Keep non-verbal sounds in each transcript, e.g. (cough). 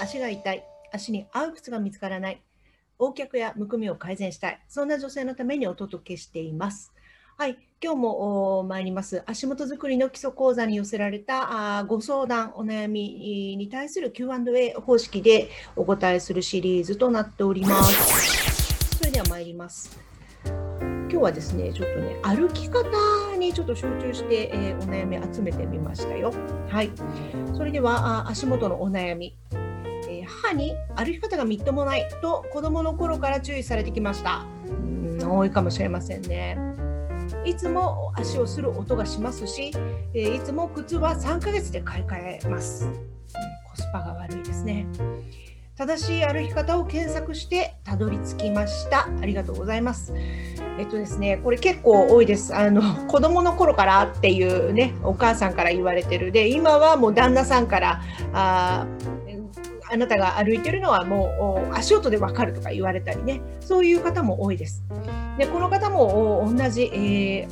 足が痛い、足に合う靴が見つからない、横脚やむくみを改善したい、そんな女性のためにお届けしています。はい、今日も参ります。足元作りの基礎講座に寄せられたあご相談、お悩みに対する Q&A 方式でお答えするシリーズとなっております。それでは参ります。今日はですね、ちょっとね、歩き方にちょっと集中して、えー、お悩み集めてみましたよ。はい。それでは、あ足元のお悩み。母に歩き方がみっともないと子供の頃から注意されてきました。うん多いかもしれませんね。いつも足をする音がしますし、いつも靴は3ヶ月で買い替えます。コスパが悪いですね。正しい歩き方を検索してたどり着きました。ありがとうございます。えっとですね、これ結構多いです。あの子供の頃からっていうね、お母さんから言われてる。で、今はもう旦那さんからああなたが歩いてるのはもう足音でわかるとか言われたりね、そういう方も多いです。で、この方も同じ、えー、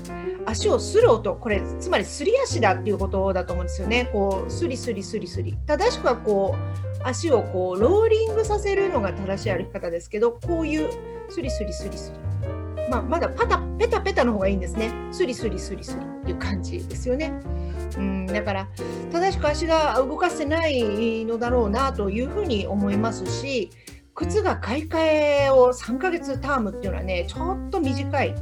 足をする音、これ、つまりすり足だっていうことだと思うんですよね。こう、すりすりすりすり。正しくはこう、足をこう、ローリングさせるのが正しい歩き方ですけど、こういうすりすりすりすり。まあ、まだパタペタペタの方がいいんですね。スリスリスリスリっていう感じですよね。うん、だから正しく足が動かせないのだろうなというふうに思いますし靴が買い替えを3ヶ月タームっていうのはねちょっと短い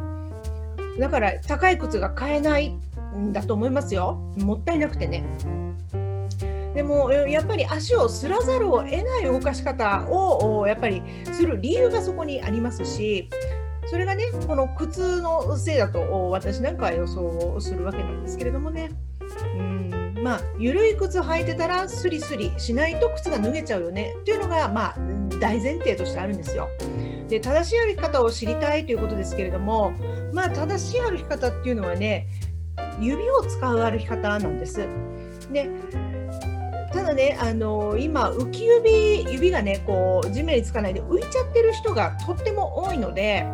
だから高い靴が買えないんだと思いますよもったいなくてねでもやっぱり足をすらざるを得ない動かし方をやっぱりする理由がそこにありますしそれがねこの靴のせいだと私なんかは予想をするわけなんですけれどもね。うんまあ緩い靴履いてたらスリスリしないと靴が脱げちゃうよねっていうのがまあ大前提としてあるんですよ。で正しい歩き方を知りたいということですけれどもまあ正しい歩き方っていうのはね指を使う歩き方なんです。でただね、あの今、浮き指、指がね、こう地面につかないで浮いちゃってる人がとっても多いので、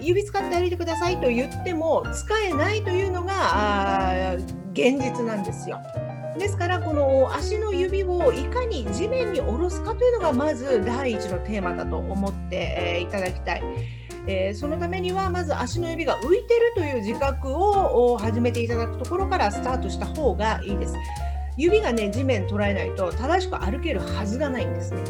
指使って歩いてくださいと言っても使えないというのが現実なんですよ。ですからこの足の指をいかに地面に下ろすかというのがまず第一のテーマだと思っていただきたい。え、そのためにはまず足の指が浮いてるという自覚を始めていただくところからスタートした方がいいです。指がね地面捉えないと正しく歩けるはずがないんですね。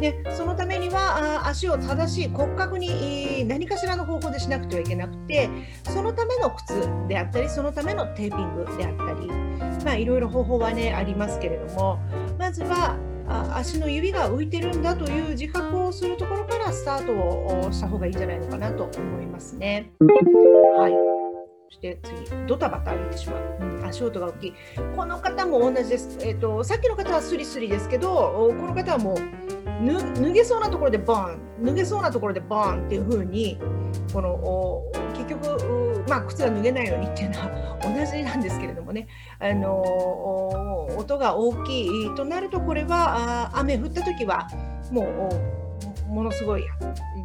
でそのためには足を正しい骨格に何かしらの方法でしなくてはいけなくてそのための靴であったりそのためのテーピングであったり、まあ、いろいろ方法はねありますけれどもまずは足の指が浮いてるんだという自覚をするところからスタートをした方がいいんじゃないのかなと思いますね。はいして次ドタバタ歩いてしまう、うん、足音が大きい。この方も同じです、えーと、さっきの方はスリスリですけどこの方はもう脱げそうなところでボン。脱げそうなところでボンっていう風にこの結局、まあ、靴が脱げないようにっていうのは (laughs) 同じなんですけれどもね、あの音が大きいとなるとこれは雨降った時はもうものすごい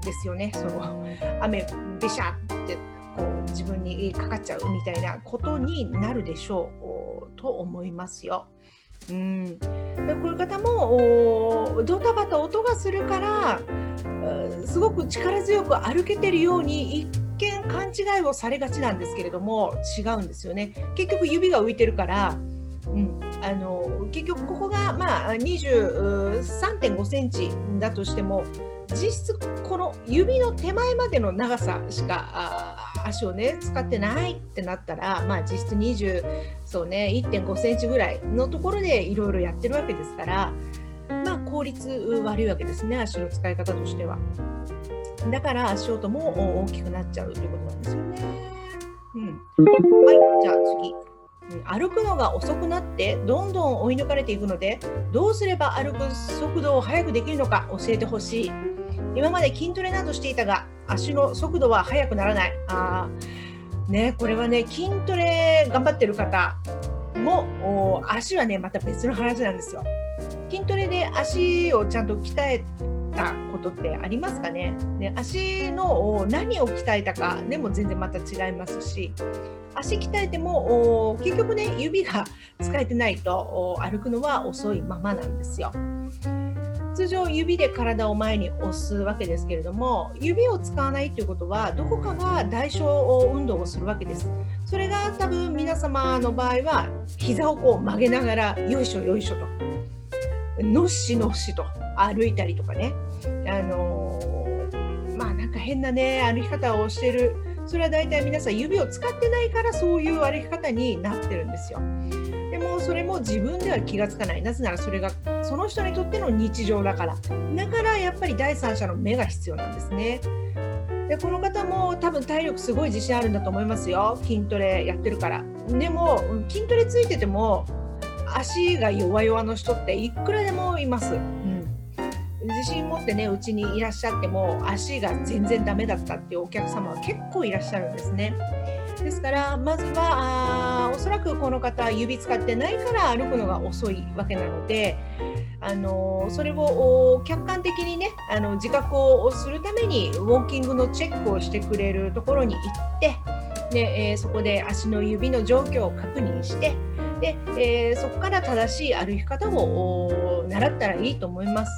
ですよね。その雨べしゃってこう自分にかかっちゃうみたいなことになるでしょうと思いますよ。うん、こういう方もドタバタ音がするからすごく力強く歩けてるように一見勘違いをされがちなんですけれども違うんですよね。結局指が浮いてるから、うん、あの結局ここがまあ23.5センチだとしても実質この指の手前までの長さしか足をね使ってないってなったらまあ実質20そうね1.5センチぐらいのところでいろいろやってるわけですからまあ効率悪いわけですね足の使い方としては。だから足音も大きくなっちゃうということなんですよね。うん、はいじゃあ次。歩くのが遅くなってどんどん追い抜かれていくのでどうすれば歩く速度を速くできるのか教えてほしい今まで筋トレなどしていたが足の速度は速くならない。あね、これはね筋トレ頑張ってる方も足はねまた別の話なんですよ。筋トレで足をちゃんと鍛えたことってありますかね？で足の何を鍛えたかでも全然また違いますし足鍛えても結局ね指が使えてないと歩くのは遅いままなんですよ。通常指で体を前に押すわけですけれども指を使わないということはどこかが代償運動をするわけです。それが多分皆様の場合は膝をこう曲げながらよいしょよいしょと。のっしのっしと歩いたりとかね。あのー、まあなんか変なね歩き方をしてる。それは大体皆さん指を使ってないからそういう歩き方になってるんですよ。でもそれも自分では気がつかない。なぜならそれがその人にとっての日常だから。だからやっぱり第三者の目が必要なんですね。でこの方も多分体力すごい自信あるんだと思いますよ。筋トレやってるから。でも筋トレついてても足が弱々の人っていくらでもいます、うん、自信持ってねうちにいらっしゃっても足が全然ダメだったっていうお客様は結構いらっしゃるんですねですからまずはあおそらくこの方指使ってないから歩くのが遅いわけなのであのそれを客観的にねあの自覚をするためにウォーキングのチェックをしてくれるところに行ってで、えー、そこで足の指の状況を確認してで、えー、そこから正しい歩き方を習ったらいいと思います。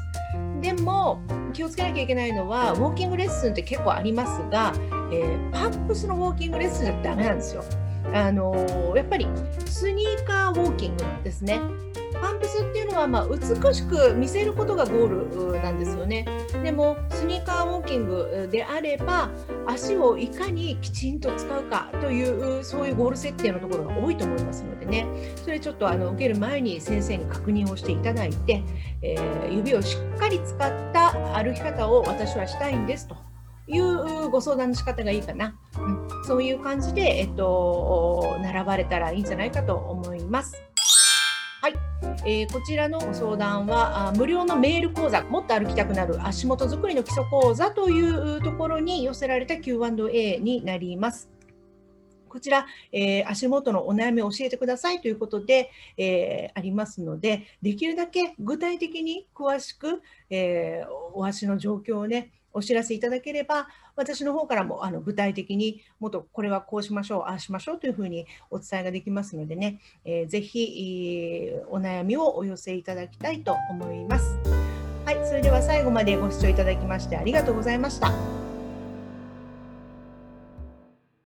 でも気をつけなきゃいけないのはウォーキングレッスンって結構ありますが、えー、パップスのウォーキングレッスンじゃダメなんですよ。あのー、やっぱりスニーカーウォーキングですね。パンプスっていうのは、まあ、美しく見せることがゴールなんですよね。でもスニーカーウォーキングであれば足をいかにきちんと使うかというそういうゴール設定のところが多いと思いますのでねそれちょっとあの受ける前に先生に確認をしていただいて、えー、指をしっかり使った歩き方を私はしたいんですというご相談の仕方がいいかな、うん、そういう感じで、えっと、並ばれたらいいんじゃないかと思います。はい、えー、こちらのご相談はあ無料のメール講座もっと歩きたくなる足元作りの基礎講座というところに寄せられた Q&A になります。こちら、えー、足元のお悩みを教えてくださいということで、えー、ありますので、できるだけ具体的に詳しく、えー、お足の状況をね、お知らせいただければ、私の方からもあの具体的にもっとこれはこうしましょう、ああしましょうというふうにお伝えができますのでね、えー、ぜひ、えー、お悩みをお寄せいただきたいと思います。はい、それでは最後までご視聴いただきましてありがとうございました。